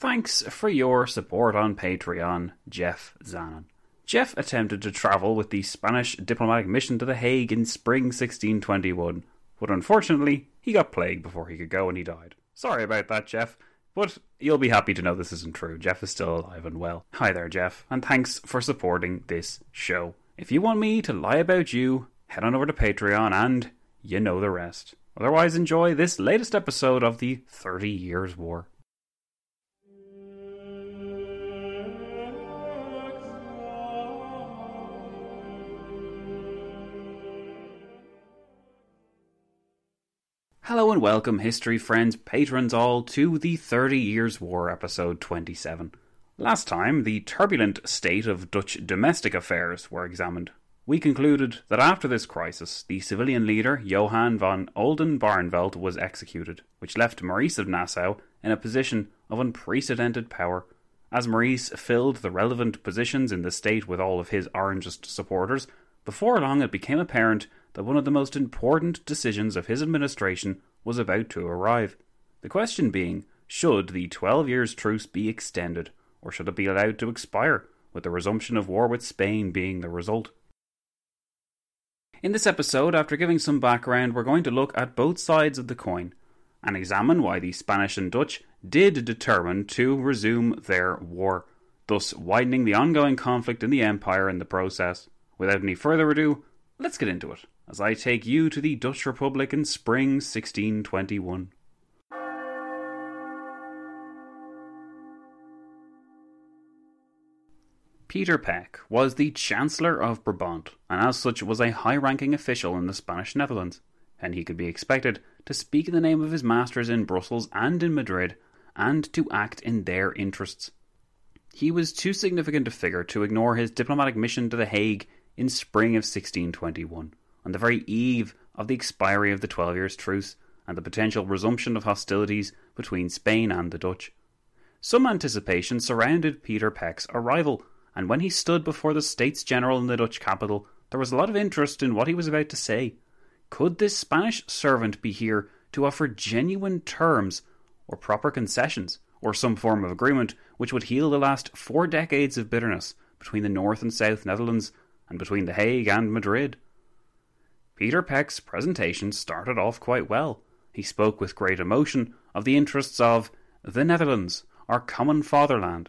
Thanks for your support on Patreon, Jeff Zanon. Jeff attempted to travel with the Spanish diplomatic mission to The Hague in spring 1621, but unfortunately, he got plague before he could go and he died. Sorry about that, Jeff, but you'll be happy to know this isn't true. Jeff is still alive and well. Hi there, Jeff, and thanks for supporting this show. If you want me to lie about you, head on over to Patreon and you know the rest. Otherwise, enjoy this latest episode of the 30 Years' War. Hello and welcome, history friends, patrons all, to the 30 Years' War episode 27. Last time, the turbulent state of Dutch domestic affairs were examined. We concluded that after this crisis, the civilian leader Johann von Oldenbarnevelt was executed, which left Maurice of Nassau in a position of unprecedented power. As Maurice filled the relevant positions in the state with all of his Orangist supporters, before long it became apparent that one of the most important decisions of his administration was about to arrive. The question being, should the 12 years' truce be extended? or should it be allowed to expire, with the resumption of war with Spain being the result? In this episode, after giving some background, we're going to look at both sides of the coin and examine why the Spanish and Dutch did determine to resume their war, thus widening the ongoing conflict in the empire in the process. Without any further ado, let's get into it, as I take you to the Dutch Republic in spring 1621. Peter Peck was the Chancellor of Brabant, and as such was a high ranking official in the Spanish Netherlands, and he could be expected to speak in the name of his masters in Brussels and in Madrid, and to act in their interests. He was too significant a figure to ignore his diplomatic mission to The Hague in spring of 1621, on the very eve of the expiry of the Twelve Years' Truce and the potential resumption of hostilities between Spain and the Dutch. Some anticipation surrounded Peter Peck's arrival and when he stood before the States General in the Dutch capital, there was a lot of interest in what he was about to say. Could this Spanish servant be here to offer genuine terms, or proper concessions, or some form of agreement which would heal the last four decades of bitterness between the North and South Netherlands and between The Hague and Madrid? Peter Peck's presentation started off quite well. He spoke with great emotion of the interests of the Netherlands, our common fatherland,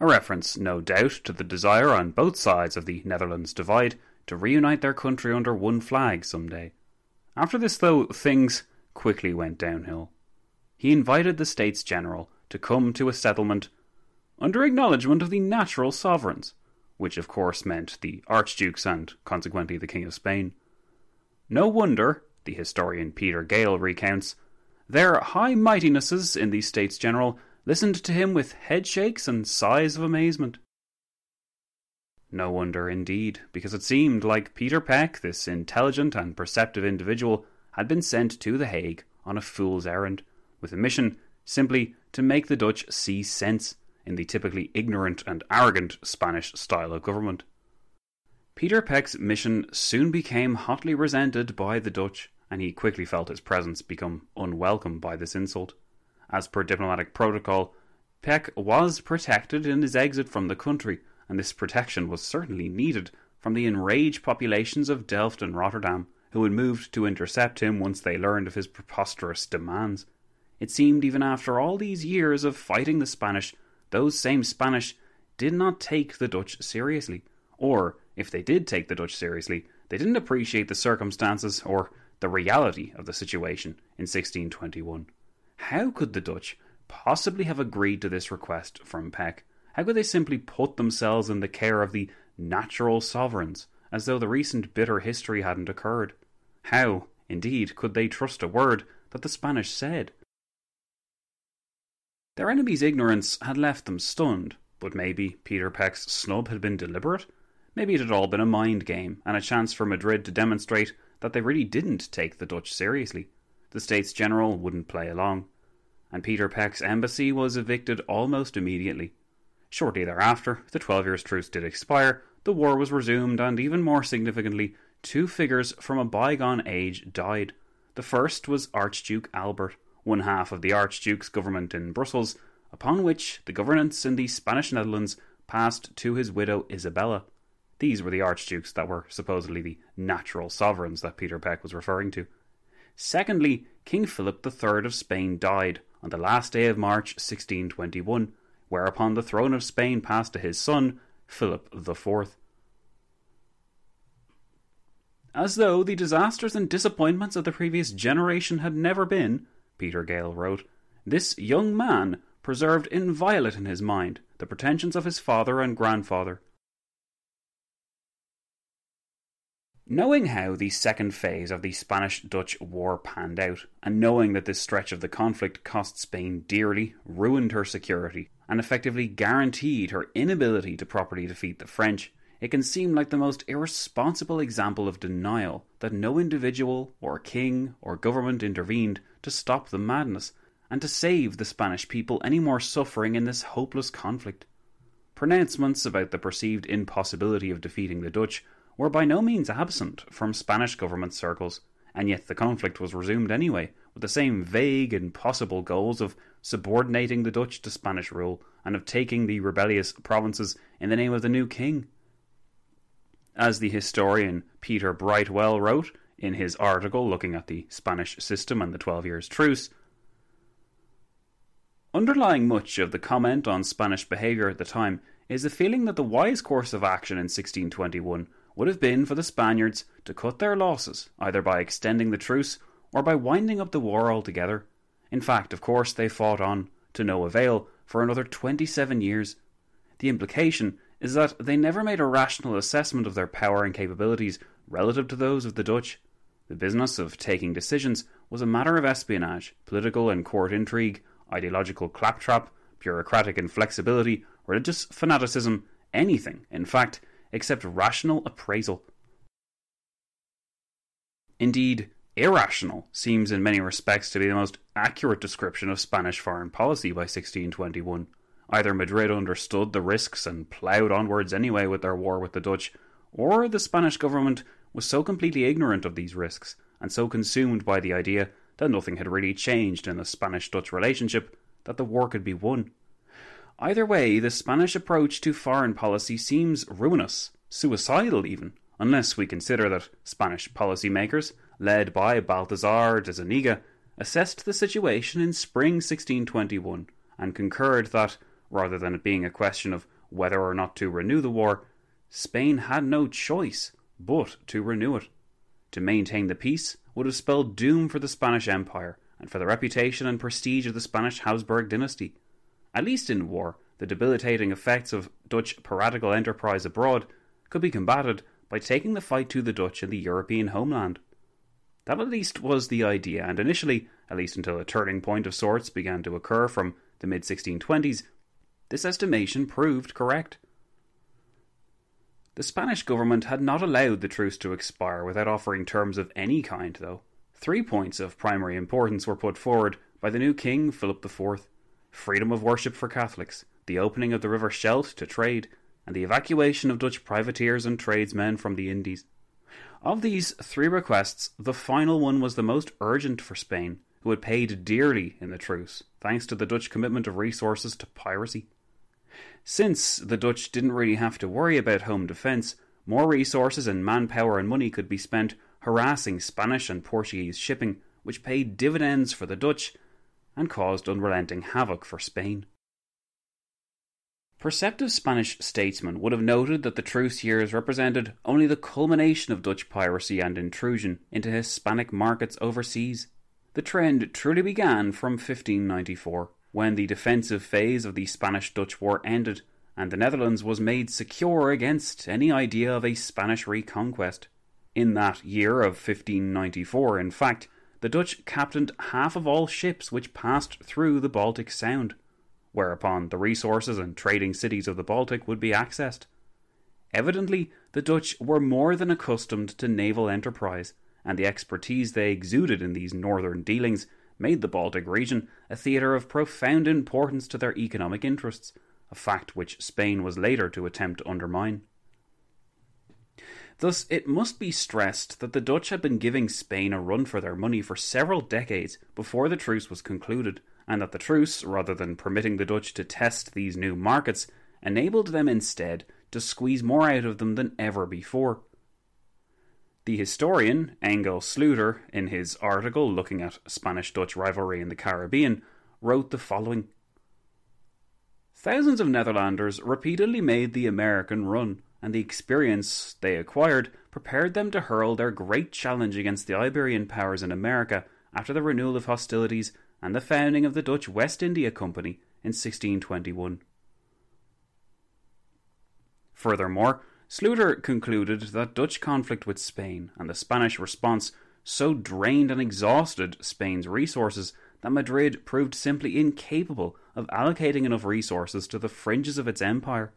a reference, no doubt, to the desire on both sides of the Netherlands divide to reunite their country under one flag some day. After this, though, things quickly went downhill. He invited the States General to come to a settlement under acknowledgement of the natural sovereigns, which of course meant the archdukes and consequently the King of Spain. No wonder, the historian Peter Geyl recounts, their high mightinesses in the States General listened to him with headshakes and sighs of amazement. No wonder, indeed, because it seemed like Peter Peck, this intelligent and perceptive individual, had been sent to The Hague on a fool's errand, with a mission simply to make the Dutch see sense in the typically ignorant and arrogant Spanish style of government. Peter Peck's mission soon became hotly resented by the Dutch, and he quickly felt his presence become unwelcome by this insult. As per diplomatic protocol, Peck was protected in his exit from the country, and this protection was certainly needed from the enraged populations of Delft and Rotterdam, who had moved to intercept him once they learned of his preposterous demands. It seemed even after all these years of fighting the Spanish, those same Spanish did not take the Dutch seriously. Or, if they did take the Dutch seriously, they didn't appreciate the circumstances or the reality of the situation in 1621. How could the Dutch possibly have agreed to this request from Peck? How could they simply put themselves in the care of the natural sovereigns, as though the recent bitter history hadn't occurred? How, indeed, could they trust a word that the Spanish said? Their enemy's ignorance had left them stunned, but maybe Peter Peck's snub had been deliberate? Maybe it had all been a mind game, and a chance for Madrid to demonstrate that they really didn't take the Dutch seriously the States General wouldn't play along, and Peter Peck's embassy was evicted almost immediately. Shortly thereafter, the twelve years' truce did expire, the war was resumed, and even more significantly, two figures from a bygone age died. The first was Archduke Albert, one half of the Archduke's government in Brussels, upon which the governance in the Spanish Netherlands passed to his widow Isabella. These were the archdukes that were supposedly the natural sovereigns that Peter Peck was referring to. Secondly, King Philip III of Spain died on the last day of March 1621, whereupon the throne of Spain passed to his son, Philip IV. As though the disasters and disappointments of the previous generation had never been, Peter Geyl wrote, this young man preserved inviolate in his mind the pretensions of his father and grandfather, Knowing how the second phase of the Spanish Dutch War panned out, and knowing that this stretch of the conflict cost Spain dearly, ruined her security, and effectively guaranteed her inability to properly defeat the French, it can seem like the most irresponsible example of denial that no individual, or king, or government intervened to stop the madness, and to save the Spanish people any more suffering in this hopeless conflict. Pronouncements about the perceived impossibility of defeating the Dutch were by no means absent from Spanish government circles, and yet the conflict was resumed anyway, with the same vague, impossible goals of subordinating the Dutch to Spanish rule and of taking the rebellious provinces in the name of the new king. As the historian Peter Brightwell wrote in his article looking at the Spanish system and the Twelve Years' Truce, Underlying much of the comment on Spanish behaviour at the time is the feeling that the wise course of action in 1621 would have been for the Spaniards to cut their losses, either by extending the truce or by winding up the war altogether. In fact, of course, they fought on, to no avail, for another 27 years. The implication is that they never made a rational assessment of their power and capabilities relative to those of the Dutch. The business of taking decisions was a matter of espionage, political and court intrigue, ideological claptrap, bureaucratic inflexibility, religious fanaticism, anything, in fact, except rational appraisal. Indeed, irrational seems in many respects to be the most accurate description of Spanish foreign policy by 1621. Either Madrid understood the risks and ploughed onwards anyway with their war with the Dutch, or the Spanish government was so completely ignorant of these risks and so consumed by the idea that nothing had really changed in the Spanish Dutch relationship that the war could be won. Either way, the Spanish approach to foreign policy seems ruinous, suicidal even, unless we consider that Spanish policymakers, led by Balthazar de Zuniga, assessed the situation in spring 1621 and concurred that, rather than it being a question of whether or not to renew the war, Spain had no choice but to renew it. To maintain the peace would have spelled doom for the Spanish Empire and for the reputation and prestige of the Spanish Habsburg dynasty. At least in war, the debilitating effects of Dutch piratical enterprise abroad could be combated by taking the fight to the Dutch in the European homeland. That at least was the idea, and initially, at least until a turning point of sorts began to occur from the mid 1620s, this estimation proved correct. The Spanish government had not allowed the truce to expire without offering terms of any kind, though. Three points of primary importance were put forward by the new king, Philip IV freedom of worship for Catholics, the opening of the River Scheldt to trade, and the evacuation of Dutch privateers and tradesmen from the Indies. Of these three requests, the final one was the most urgent for Spain, who had paid dearly in the truce, thanks to the Dutch commitment of resources to piracy. Since the Dutch didn't really have to worry about home defence, more resources and manpower and money could be spent harassing Spanish and Portuguese shipping, which paid dividends for the Dutch and caused unrelenting havoc for Spain. Perceptive Spanish statesmen would have noted that the truce years represented only the culmination of Dutch piracy and intrusion into Hispanic markets overseas. The trend truly began from 1594, when the defensive phase of the Spanish Dutch War ended and the Netherlands was made secure against any idea of a Spanish reconquest. In that year of 1594, in fact, the Dutch captained half of all ships which passed through the Baltic Sound, whereupon the resources and trading cities of the Baltic would be accessed. Evidently, the Dutch were more than accustomed to naval enterprise, and the expertise they exuded in these northern dealings made the Baltic region a theatre of profound importance to their economic interests, a fact which Spain was later to attempt to undermine. Thus, it must be stressed that the Dutch had been giving Spain a run for their money for several decades before the truce was concluded, and that the truce, rather than permitting the Dutch to test these new markets, enabled them instead to squeeze more out of them than ever before. The historian Engel Sluiter, in his article looking at Spanish Dutch rivalry in the Caribbean, wrote the following Thousands of Netherlanders repeatedly made the American run, and the experience they acquired prepared them to hurl their great challenge against the Iberian powers in America after the renewal of hostilities and the founding of the Dutch West India Company in 1621. Furthermore, Sluiter concluded that Dutch conflict with Spain and the Spanish response so drained and exhausted Spain's resources that Madrid proved simply incapable of allocating enough resources to the fringes of its empire.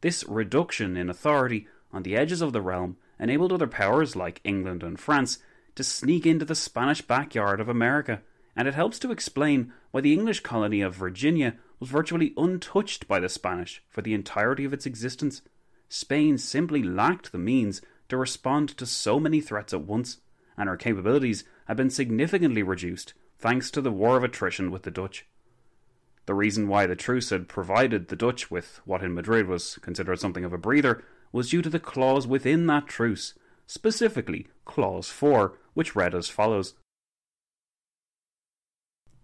This reduction in authority on the edges of the realm enabled other powers like England and France to sneak into the Spanish backyard of America, and it helps to explain why the English colony of Virginia was virtually untouched by the Spanish for the entirety of its existence. Spain simply lacked the means to respond to so many threats at once, and her capabilities had been significantly reduced thanks to the war of attrition with the Dutch. The reason why the truce had provided the Dutch with what in Madrid was considered something of a breather was due to the clause within that truce, specifically Clause 4, which read as follows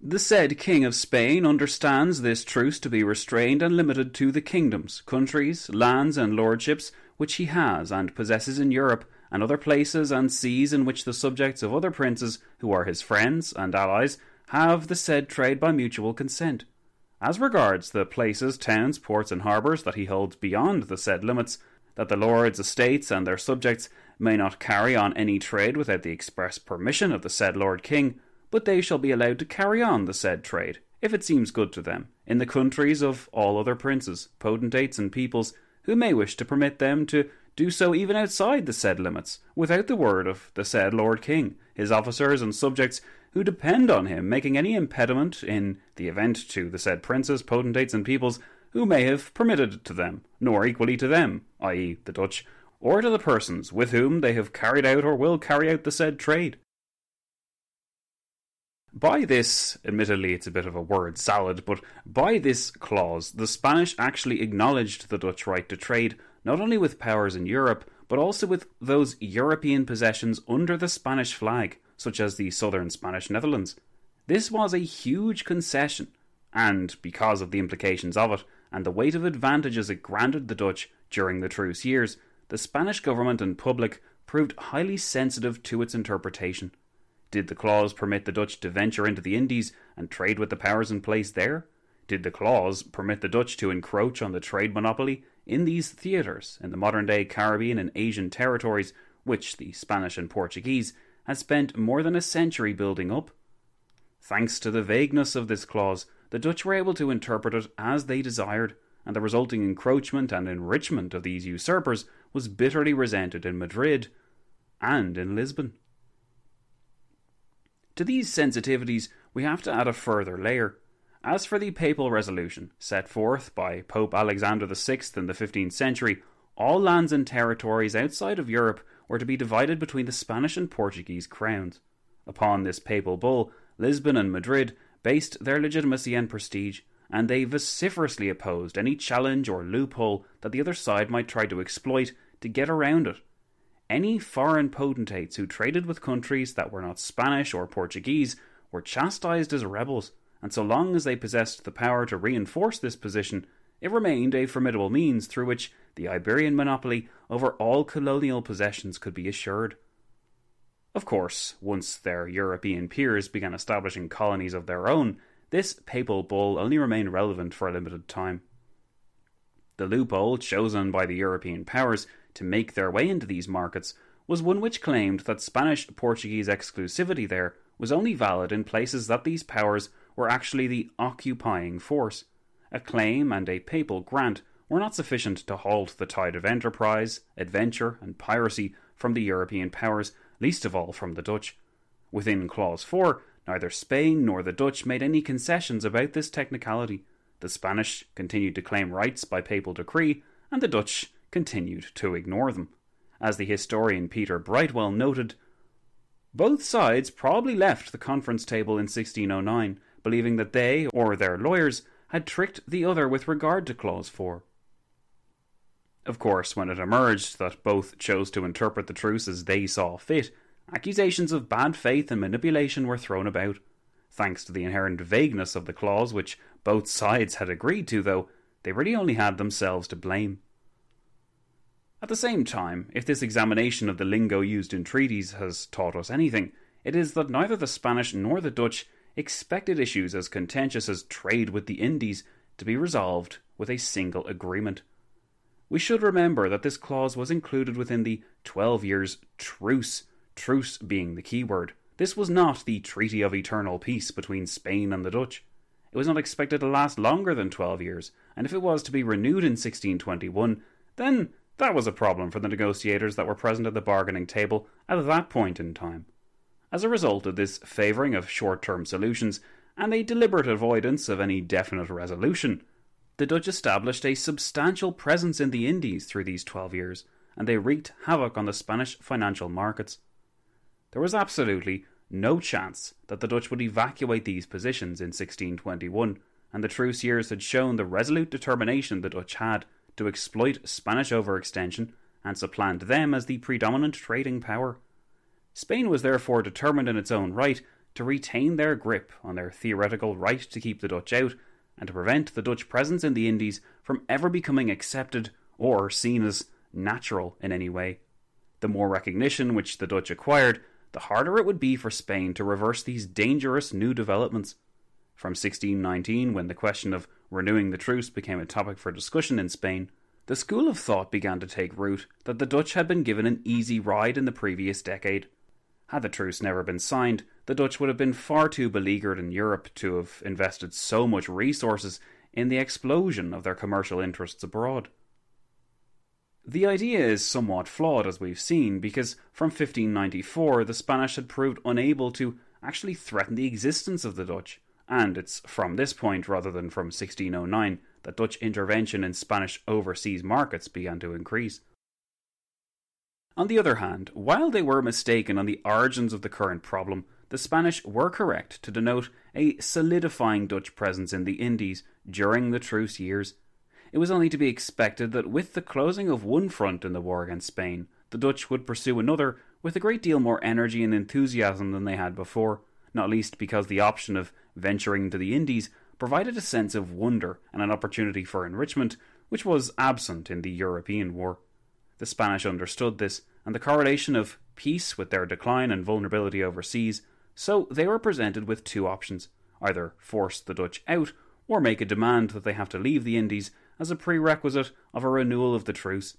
the said King of Spain understands this truce to be restrained and limited to the kingdoms, countries, lands, and lordships which he has and possesses in Europe, and other places and seas in which the subjects of other princes, who are his friends and allies, have the said trade by mutual consent. As regards the places, towns, ports, and harbours that he holds beyond the said limits, that the lords' estates and their subjects may not carry on any trade without the express permission of the said Lord King, but they shall be allowed to carry on the said trade, if it seems good to them, in the countries of all other princes, potentates, and peoples who may wish to permit them to do so even outside the said limits, without the word of the said Lord King, his officers and subjects who depend on him making any impediment in the event to the said princes, potentates, and peoples who may have permitted it to them, nor equally to them, i.e., the Dutch, or to the persons with whom they have carried out or will carry out the said trade. By this, admittedly, it's a bit of a word salad, but by this clause, the Spanish actually acknowledged the Dutch right to trade not only with powers in Europe, but also with those European possessions under the Spanish flag, such as the southern Spanish Netherlands. This was a huge concession, and because of the implications of it, and the weight of advantages it granted the Dutch during the truce years, the Spanish government and public proved highly sensitive to its interpretation. Did the clause permit the Dutch to venture into the Indies and trade with the powers in place there? Did the clause permit the Dutch to encroach on the trade monopoly in these theatres in the modern day Caribbean and Asian territories, which the Spanish and Portuguese had spent more than a century building up? Thanks to the vagueness of this clause, the Dutch were able to interpret it as they desired, and the resulting encroachment and enrichment of these usurpers was bitterly resented in Madrid and in Lisbon. To these sensitivities, we have to add a further layer. As for the papal resolution, set forth by Pope Alexander VI in the 15th century, all lands and territories outside of Europe were to be divided between the Spanish and Portuguese crowns. Upon this papal bull, Lisbon and Madrid based their legitimacy and prestige, and they vociferously opposed any challenge or loophole that the other side might try to exploit to get around it any foreign potentates who traded with countries that were not Spanish or Portuguese were chastised as rebels, and so long as they possessed the power to reinforce this position, it remained a formidable means through which the Iberian monopoly over all colonial possessions could be assured. Of course, once their European peers began establishing colonies of their own, this papal bull only remained relevant for a limited time. The loophole chosen by the European powers to make their way into these markets was one which claimed that Spanish Portuguese exclusivity there was only valid in places that these powers were actually the occupying force. A claim and a papal grant were not sufficient to halt the tide of enterprise, adventure, and piracy from the European powers, least of all from the Dutch. Within Clause 4, neither Spain nor the Dutch made any concessions about this technicality. The Spanish continued to claim rights by papal decree, and the Dutch continued to ignore them. As the historian Peter Brightwell noted, both sides probably left the conference table in 1609, believing that they, or their lawyers, had tricked the other with regard to Clause 4. Of course, when it emerged that both chose to interpret the truce as they saw fit, accusations of bad faith and manipulation were thrown about. Thanks to the inherent vagueness of the clause, which both sides had agreed to, though, they really only had themselves to blame. At the same time, if this examination of the lingo used in treaties has taught us anything, it is that neither the Spanish nor the Dutch expected issues as contentious as trade with the Indies to be resolved with a single agreement. We should remember that this clause was included within the 12 years truce, truce being the key word. This was not the Treaty of Eternal Peace between Spain and the Dutch. It was not expected to last longer than 12 years, and if it was to be renewed in 1621, then that was a problem for the negotiators that were present at the bargaining table at that point in time. As a result of this favouring of short term solutions and a deliberate avoidance of any definite resolution, the Dutch established a substantial presence in the Indies through these 12 years, and they wreaked havoc on the Spanish financial markets. There was absolutely no chance that the Dutch would evacuate these positions in 1621, and the truce years had shown the resolute determination the Dutch had to exploit Spanish overextension and supplant them as the predominant trading power. Spain was therefore determined in its own right to retain their grip on their theoretical right to keep the Dutch out and to prevent the Dutch presence in the Indies from ever becoming accepted or seen as natural in any way. The more recognition which the Dutch acquired, the harder it would be for Spain to reverse these dangerous new developments. From 1619, when the question of renewing the truce became a topic for discussion in Spain, the school of thought began to take root that the Dutch had been given an easy ride in the previous decade. Had the truce never been signed, the Dutch would have been far too beleaguered in Europe to have invested so much resources in the explosion of their commercial interests abroad. The idea is somewhat flawed, as we've seen, because from 1594 the Spanish had proved unable to actually threaten the existence of the Dutch, and it's from this point rather than from 1609 that Dutch intervention in Spanish overseas markets began to increase. On the other hand, while they were mistaken on the origins of the current problem, the Spanish were correct to denote a solidifying Dutch presence in the Indies during the truce years. It was only to be expected that with the closing of one front in the war against Spain, the Dutch would pursue another with a great deal more energy and enthusiasm than they had before, not least because the option of venturing to the Indies provided a sense of wonder and an opportunity for enrichment which was absent in the European war. The Spanish understood this, and the correlation of peace with their decline and vulnerability overseas, so they were presented with two options either force the Dutch out or make a demand that they have to leave the Indies as a prerequisite of a renewal of the truce.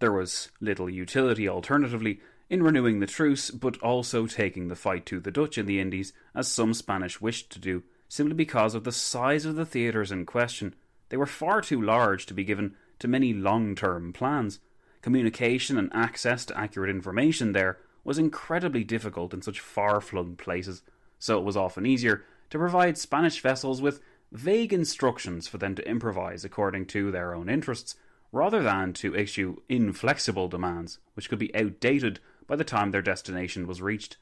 There was little utility, alternatively, in renewing the truce, but also taking the fight to the Dutch in the Indies, as some Spanish wished to do, simply because of the size of the theatres in question. They were far too large to be given to many long term plans. Communication and access to accurate information there was incredibly difficult in such far flung places, so it was often easier to provide Spanish vessels with vague instructions for them to improvise according to their own interests, rather than to issue inflexible demands which could be outdated by the time their destination was reached.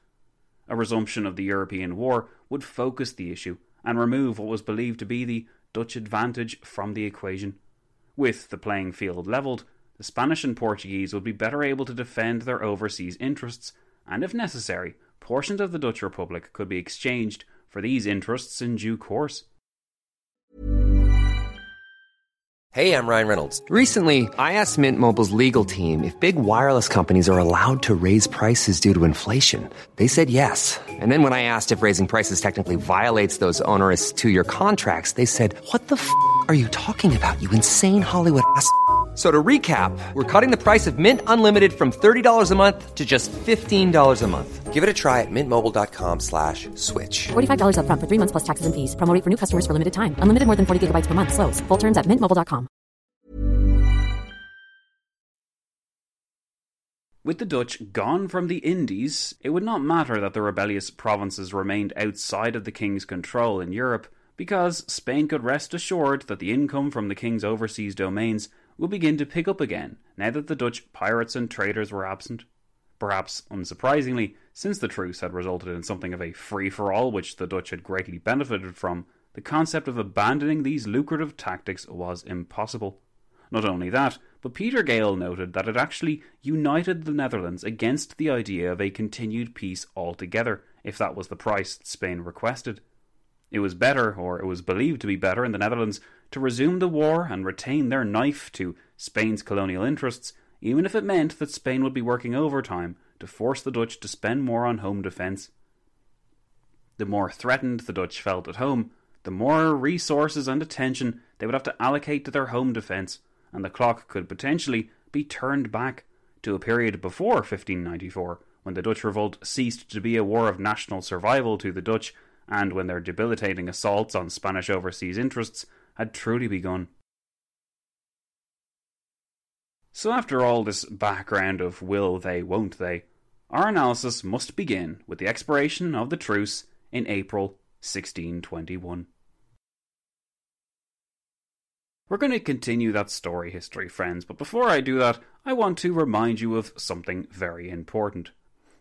A resumption of the European war would focus the issue and remove what was believed to be the Dutch advantage from the equation. With the playing field levelled, the Spanish and Portuguese would be better able to defend their overseas interests, and if necessary, portions of the Dutch Republic could be exchanged for these interests in due course. Hey, I'm Ryan Reynolds. Recently, I asked Mint Mobile's legal team if big wireless companies are allowed to raise prices due to inflation. They said yes. And then when I asked if raising prices technically violates those onerous two year contracts, they said, What the f are you talking about, you insane Hollywood ass? So to recap, we're cutting the price of Mint Unlimited from $30 a month to just $15 a month. Give it a try at mintmobile.com slash switch. $45 up front for three months plus taxes and fees. Promo rate for new customers for limited time. Unlimited more than 40 gigabytes per month. Slows. Full terms at mintmobile.com. With the Dutch gone from the Indies, it would not matter that the rebellious provinces remained outside of the king's control in Europe, because Spain could rest assured that the income from the king's overseas domains would begin to pick up again now that the Dutch pirates and traders were absent. Perhaps unsurprisingly, since the truce had resulted in something of a free for all which the Dutch had greatly benefited from, the concept of abandoning these lucrative tactics was impossible. Not only that, but Peter Geyl noted that it actually united the Netherlands against the idea of a continued peace altogether, if that was the price Spain requested. It was better, or it was believed to be better, in the Netherlands to resume the war and retain their knife to Spain's colonial interests even if it meant that Spain would be working overtime to force the Dutch to spend more on home defence. The more threatened the Dutch felt at home, the more resources and attention they would have to allocate to their home defence, and the clock could potentially be turned back to a period before 1594, when the Dutch revolt ceased to be a war of national survival to the Dutch, and when their debilitating assaults on Spanish overseas interests had truly begun. So, after all this background of will they, won't they, our analysis must begin with the expiration of the truce in April 1621. We're going to continue that story history, friends, but before I do that, I want to remind you of something very important.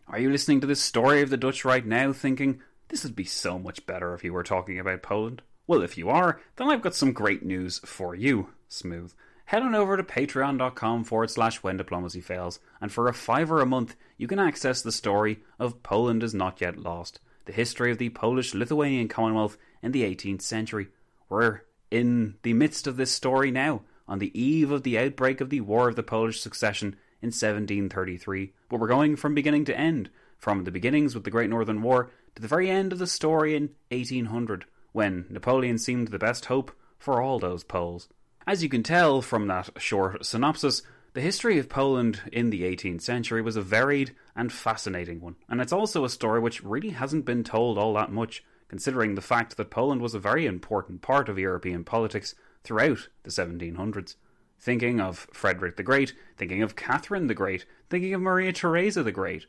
Are you listening to this story of the Dutch right now thinking, this would be so much better if you were talking about Poland? Well, if you are, then I've got some great news for you, Smooth head on over to patreon.com forward slash when diplomacy fails, and for a fiver a month, you can access the story of Poland is not yet lost, the history of the Polish Lithuanian Commonwealth in the 18th century. We're in the midst of this story now, on the eve of the outbreak of the War of the Polish Succession in 1733, but we're going from beginning to end, from the beginnings with the Great Northern War to the very end of the story in 1800, when Napoleon seemed the best hope for all those Poles. As you can tell from that short synopsis, the history of Poland in the 18th century was a varied and fascinating one, and it's also a story which really hasn't been told all that much, considering the fact that Poland was a very important part of European politics throughout the 1700s. Thinking of Frederick the Great, thinking of Catherine the Great, thinking of Maria Theresa the Great.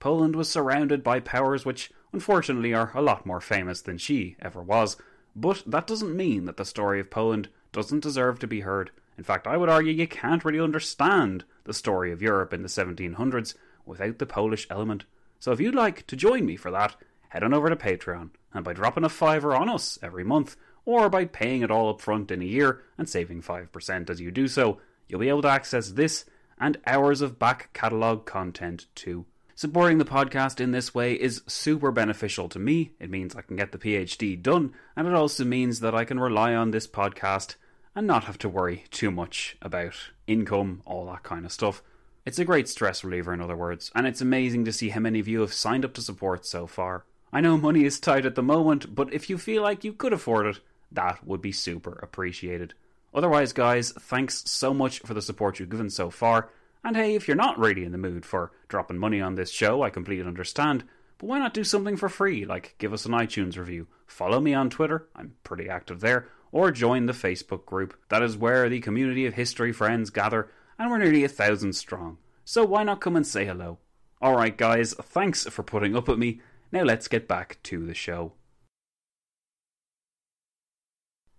Poland was surrounded by powers which, unfortunately, are a lot more famous than she ever was, but that doesn't mean that the story of Poland doesn't deserve to be heard. In fact, I would argue you can't really understand the story of Europe in the 1700s without the Polish element. So if you'd like to join me for that, head on over to Patreon, and by dropping a fiver on us every month, or by paying it all up front in a year and saving 5% as you do so, you'll be able to access this and hours of back catalogue content too. Supporting the podcast in this way is super beneficial to me. It means I can get the PhD done, and it also means that I can rely on this podcast and not have to worry too much about income, all that kind of stuff. It's a great stress reliever, in other words, and it's amazing to see how many of you have signed up to support so far. I know money is tight at the moment, but if you feel like you could afford it, that would be super appreciated. Otherwise, guys, thanks so much for the support you've given so far. And hey, if you're not really in the mood for dropping money on this show, I completely understand. But why not do something for free, like give us an iTunes review? Follow me on Twitter, I'm pretty active there, or join the Facebook group. That is where the community of history friends gather, and we're nearly a thousand strong. So why not come and say hello? Alright, guys, thanks for putting up with me. Now let's get back to the show.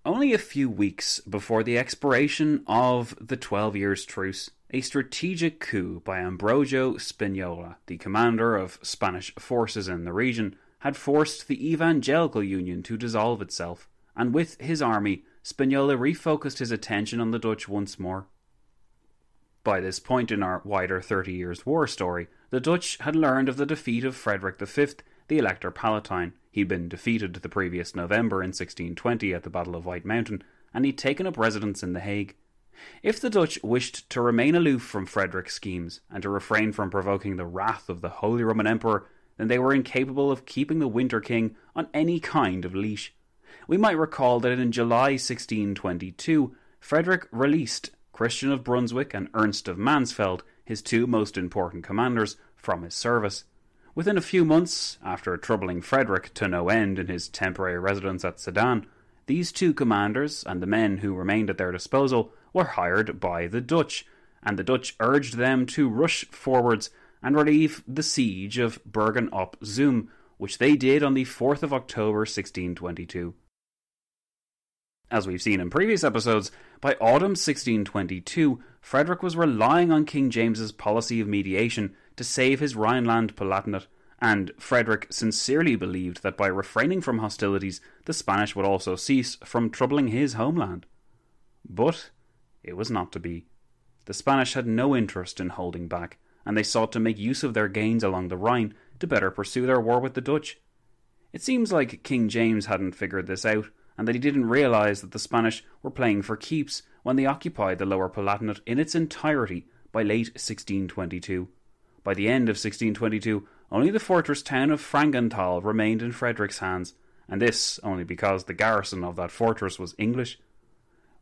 Only a few weeks before the expiration of the Twelve Years' Truce, a strategic coup by Ambrogio Spinola, the commander of Spanish forces in the region, had forced the Evangelical Union to dissolve itself and with his army, Spinola refocused his attention on the Dutch once more. By this point in our wider Thirty Years' War story, the Dutch had learned of the defeat of Frederick V, the Elector Palatine. He'd been defeated the previous November in 1620 at the Battle of White Mountain, and he'd taken up residence in The Hague. If the Dutch wished to remain aloof from Frederick's schemes and to refrain from provoking the wrath of the Holy Roman Emperor, then they were incapable of keeping the Winter King on any kind of leash we might recall that in July 1622, Frederick released Christian of Brunswick and Ernst of Mansfeld, his two most important commanders, from his service. Within a few months, after troubling Frederick to no end in his temporary residence at Sedan, these two commanders and the men who remained at their disposal were hired by the Dutch, and the Dutch urged them to rush forwards and relieve the siege of Bergen op Zoom, which they did on the 4th of October 1622. As we've seen in previous episodes, by autumn 1622, Frederick was relying on King James's policy of mediation to save his Rhineland Palatinate, and Frederick sincerely believed that by refraining from hostilities, the Spanish would also cease from troubling his homeland. But it was not to be. The Spanish had no interest in holding back, and they sought to make use of their gains along the Rhine to better pursue their war with the Dutch. It seems like King James hadn't figured this out, and that he didn't realise that the Spanish were playing for keeps when they occupied the Lower Palatinate in its entirety by late 1622. By the end of 1622, only the fortress town of Frankenthal remained in Frederick's hands, and this only because the garrison of that fortress was English.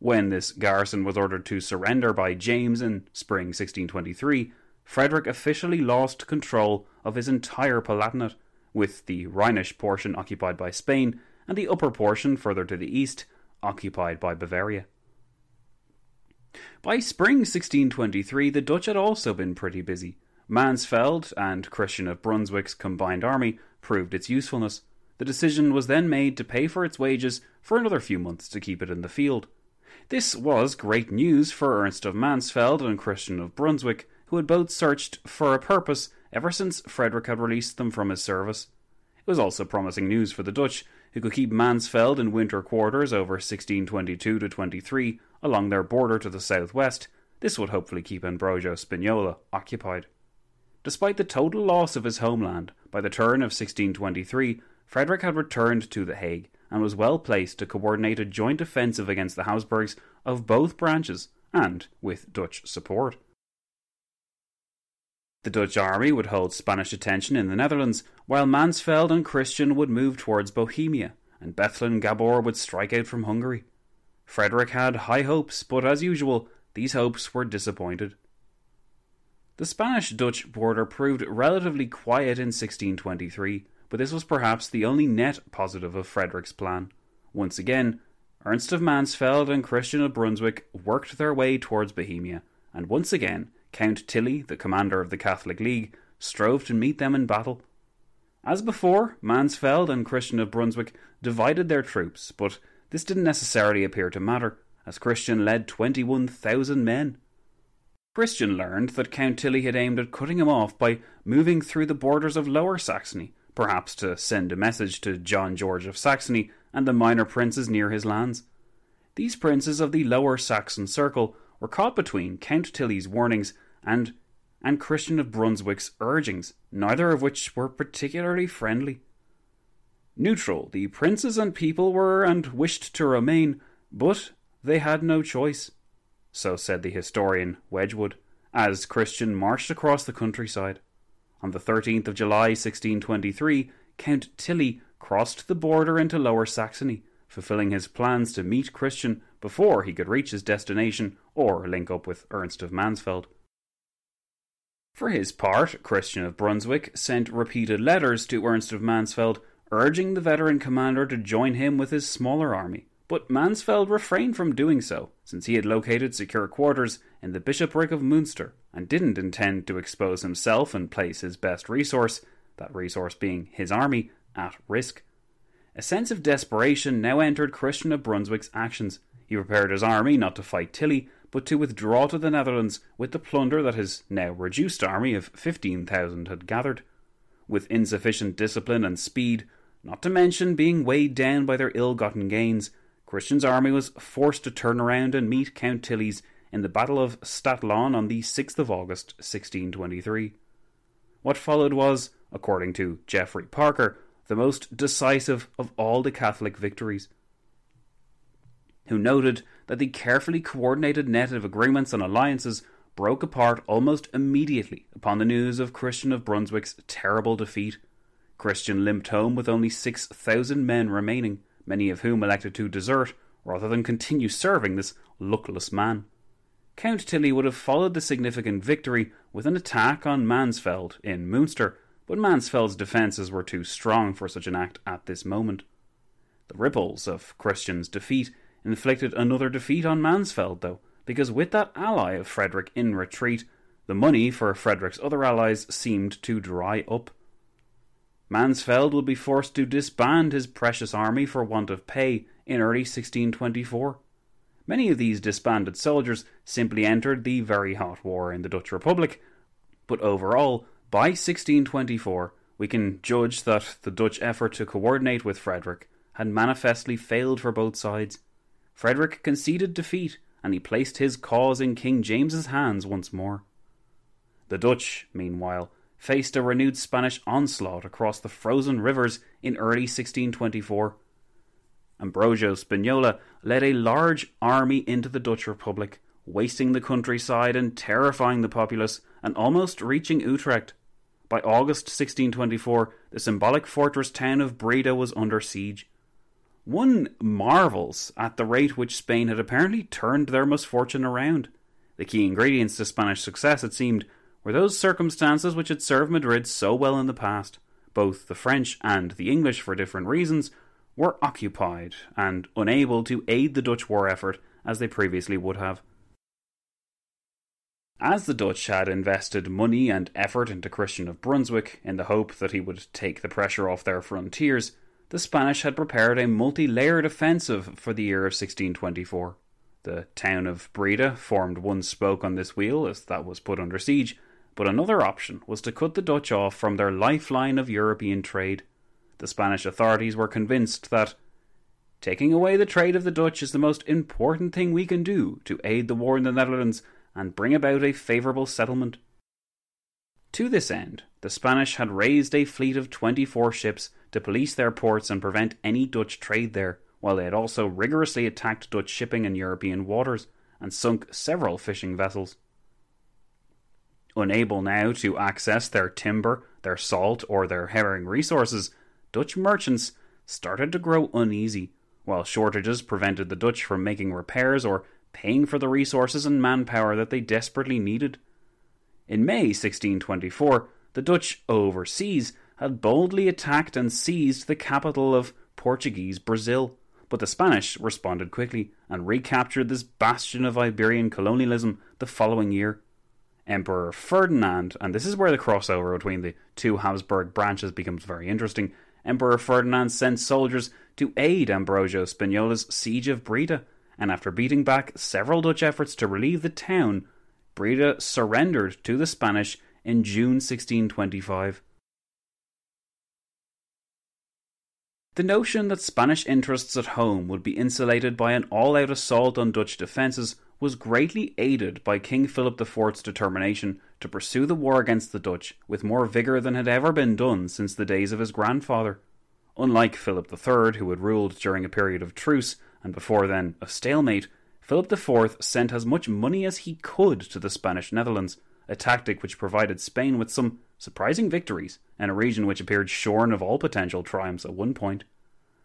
When this garrison was ordered to surrender by James in spring 1623, Frederick officially lost control of his entire Palatinate, with the Rhinish portion occupied by Spain and the upper portion further to the east occupied by Bavaria. By spring 1623, the Dutch had also been pretty busy. Mansfeld and Christian of Brunswick's combined army proved its usefulness. The decision was then made to pay for its wages for another few months to keep it in the field. This was great news for Ernst of Mansfeld and Christian of Brunswick, who had both searched for a purpose ever since Frederick had released them from his service. It was also promising news for the Dutch, who could keep Mansfeld in winter quarters over 1622 to 23 along their border to the southwest. This would hopefully keep Ambrogio Spinola occupied. Despite the total loss of his homeland, by the turn of 1623, Frederick had returned to The Hague and was well placed to coordinate a joint offensive against the Habsburgs of both branches and with Dutch support. The Dutch army would hold Spanish attention in the Netherlands, while Mansfeld and Christian would move towards Bohemia, and Bethlen Gabor would strike out from Hungary. Frederick had high hopes, but as usual, these hopes were disappointed. The Spanish Dutch border proved relatively quiet in 1623, but this was perhaps the only net positive of Frederick's plan. Once again, Ernst of Mansfeld and Christian of Brunswick worked their way towards Bohemia, and once again, Count Tilly, the commander of the Catholic League, strove to meet them in battle. As before, Mansfeld and Christian of Brunswick divided their troops, but this didn't necessarily appear to matter, as Christian led 21,000 men. Christian learned that Count Tilly had aimed at cutting him off by moving through the borders of Lower Saxony, perhaps to send a message to John George of Saxony and the minor princes near his lands. These princes of the Lower Saxon Circle were caught between Count Tilly's warnings and and Christian of Brunswick's urgings, neither of which were particularly friendly. Neutral, the princes and people were and wished to remain, but they had no choice. So said the historian Wedgwood, as Christian marched across the countryside. On the 13th of July 1623, Count Tilly crossed the border into Lower Saxony, fulfilling his plans to meet Christian before he could reach his destination or link up with Ernst of Mansfeld. For his part, Christian of Brunswick sent repeated letters to Ernst of Mansfeld urging the veteran commander to join him with his smaller army, but Mansfeld refrained from doing so, since he had located secure quarters in the bishopric of Munster and didn't intend to expose himself and place his best resource, that resource being his army, at risk. A sense of desperation now entered Christian of Brunswick's actions. He prepared his army not to fight Tilly, but to withdraw to the Netherlands with the plunder that his now reduced army of 15,000 had gathered. With insufficient discipline and speed, not to mention being weighed down by their ill gotten gains, Christian's army was forced to turn around and meet Count Tilly's in the Battle of Stadtlohn on the 6th of August 1623. What followed was, according to Geoffrey Parker, the most decisive of all the Catholic victories who noted that the carefully coordinated net of agreements and alliances broke apart almost immediately upon the news of Christian of Brunswick's terrible defeat. Christian limped home with only 6,000 men remaining, many of whom elected to desert rather than continue serving this luckless man. Count Tilly would have followed the significant victory with an attack on Mansfeld in Munster, but Mansfeld's defences were too strong for such an act at this moment. The ripples of Christian's defeat inflicted another defeat on Mansfeld, though, because with that ally of Frederick in retreat, the money for Frederick's other allies seemed to dry up. Mansfeld would be forced to disband his precious army for want of pay in early 1624. Many of these disbanded soldiers simply entered the very hot war in the Dutch Republic, but overall, By 1624, we can judge that the Dutch effort to coordinate with Frederick had manifestly failed for both sides. Frederick conceded defeat, and he placed his cause in King James's hands once more. The Dutch, meanwhile, faced a renewed Spanish onslaught across the frozen rivers in early 1624. Ambrogio Spinola led a large army into the Dutch Republic, wasting the countryside and terrifying the populace, and almost reaching Utrecht. By August 1624, the symbolic fortress town of Breda was under siege. One marvels at the rate which Spain had apparently turned their misfortune around. The key ingredients to Spanish success, it seemed, were those circumstances which had served Madrid so well in the past. Both the French and the English, for different reasons, were occupied and unable to aid the Dutch war effort as they previously would have. As the Dutch had invested money and effort into Christian of Brunswick in the hope that he would take the pressure off their frontiers, the Spanish had prepared a multi layered offensive for the year of 1624. The town of Breda formed one spoke on this wheel as that was put under siege, but another option was to cut the Dutch off from their lifeline of European trade. The Spanish authorities were convinced that taking away the trade of the Dutch is the most important thing we can do to aid the war in the Netherlands and bring about a favourable settlement. To this end, the Spanish had raised a fleet of 24 ships to police their ports and prevent any Dutch trade there, while they had also rigorously attacked Dutch shipping in European waters and sunk several fishing vessels. Unable now to access their timber, their salt, or their herring resources, Dutch merchants started to grow uneasy, while shortages prevented the Dutch from making repairs or paying for the resources and manpower that they desperately needed. In May 1624, the Dutch overseas had boldly attacked and seized the capital of Portuguese Brazil, but the Spanish responded quickly and recaptured this bastion of Iberian colonialism the following year. Emperor Ferdinand, and this is where the crossover between the two Habsburg branches becomes very interesting. Emperor Ferdinand sent soldiers to aid Ambrogio Spinola's siege of Breda, and after beating back several Dutch efforts to relieve the town, Breda surrendered to the Spanish in June 1625. The notion that Spanish interests at home would be insulated by an all out assault on Dutch defences was greatly aided by King Philip IV's determination to pursue the war against the Dutch with more vigour than had ever been done since the days of his grandfather. Unlike Philip III, who had ruled during a period of truce and before then a stalemate, Philip IV sent as much money as he could to the Spanish Netherlands, a tactic which provided Spain with some surprising victories in a region which appeared shorn of all potential triumphs at one point.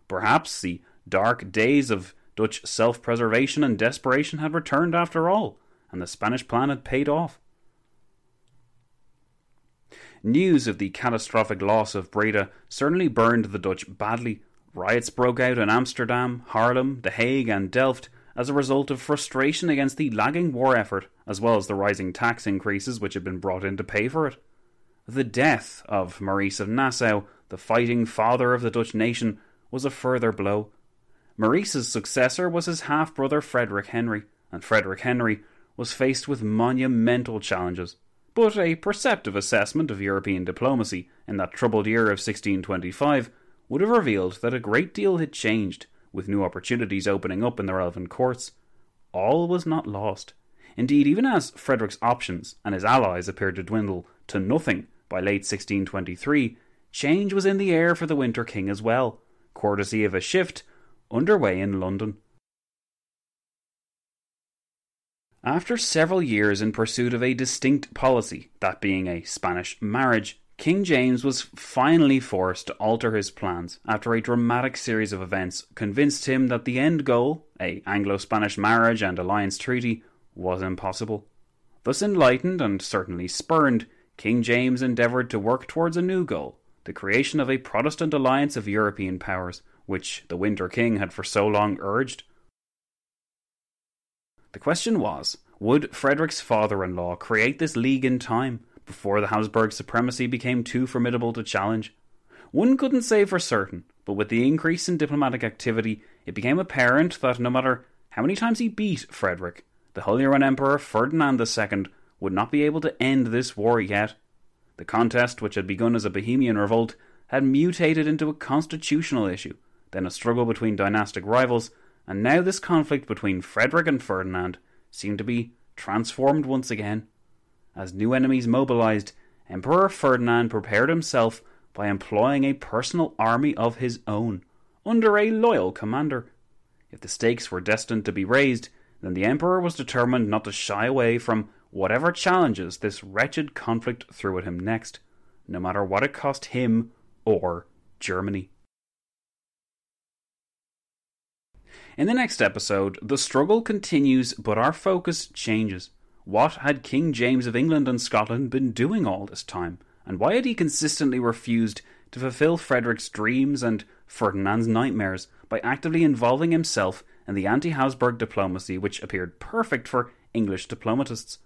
Perhaps the dark days of Dutch self preservation and desperation had returned after all, and the Spanish plan had paid off. News of the catastrophic loss of Breda certainly burned the Dutch badly. Riots broke out in Amsterdam, Haarlem, The Hague, and Delft as a result of frustration against the lagging war effort, as well as the rising tax increases which had been brought in to pay for it. The death of Maurice of Nassau, the fighting father of the Dutch nation, was a further blow. Maurice's successor was his half brother Frederick Henry, and Frederick Henry was faced with monumental challenges. But a perceptive assessment of European diplomacy in that troubled year of 1625 would have revealed that a great deal had changed, with new opportunities opening up in the relevant courts. All was not lost. Indeed, even as Frederick's options and his allies appeared to dwindle to nothing by late 1623, change was in the air for the Winter King as well, courtesy of a shift underway in London. After several years in pursuit of a distinct policy, that being a Spanish marriage, King James was finally forced to alter his plans after a dramatic series of events convinced him that the end goal, a Anglo-Spanish marriage and alliance treaty, was impossible. Thus enlightened and certainly spurned, King James endeavoured to work towards a new goal, the creation of a Protestant alliance of European powers, which the Winter King had for so long urged. The question was would Frederick's father in law create this league in time, before the Habsburg supremacy became too formidable to challenge? One couldn't say for certain, but with the increase in diplomatic activity, it became apparent that no matter how many times he beat Frederick, the Holy Roman Emperor Ferdinand II would not be able to end this war yet. The contest, which had begun as a Bohemian revolt, had mutated into a constitutional issue, then a struggle between dynastic rivals, and now this conflict between Frederick and Ferdinand seemed to be transformed once again. As new enemies mobilized, Emperor Ferdinand prepared himself by employing a personal army of his own, under a loyal commander. If the stakes were destined to be raised, then the Emperor was determined not to shy away from whatever challenges this wretched conflict threw at him next, no matter what it cost him or Germany. In the next episode, the struggle continues, but our focus changes. What had King James of England and Scotland been doing all this time? And why had he consistently refused to fulfill Frederick's dreams and Ferdinand's nightmares by actively involving himself in the anti Habsburg diplomacy which appeared perfect for English diplomatists?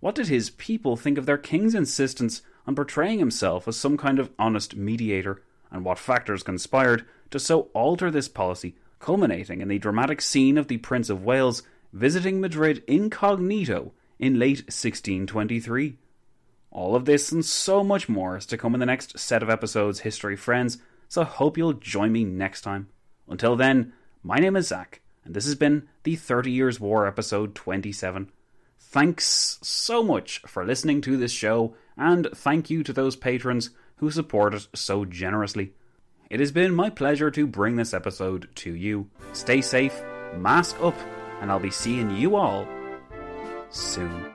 What did his people think of their king's insistence on portraying himself as some kind of honest mediator? And what factors conspired to so alter this policy, culminating in the dramatic scene of the Prince of Wales visiting Madrid incognito in late 1623? All of this and so much more is to come in the next set of episodes, History Friends, so I hope you'll join me next time. Until then, my name is Zach, and this has been the 30 Years War episode 27. Thanks so much for listening to this show, and thank you to those patrons who support it so generously. It has been my pleasure to bring this episode to you. Stay safe, mask up, and I'll be seeing you all soon.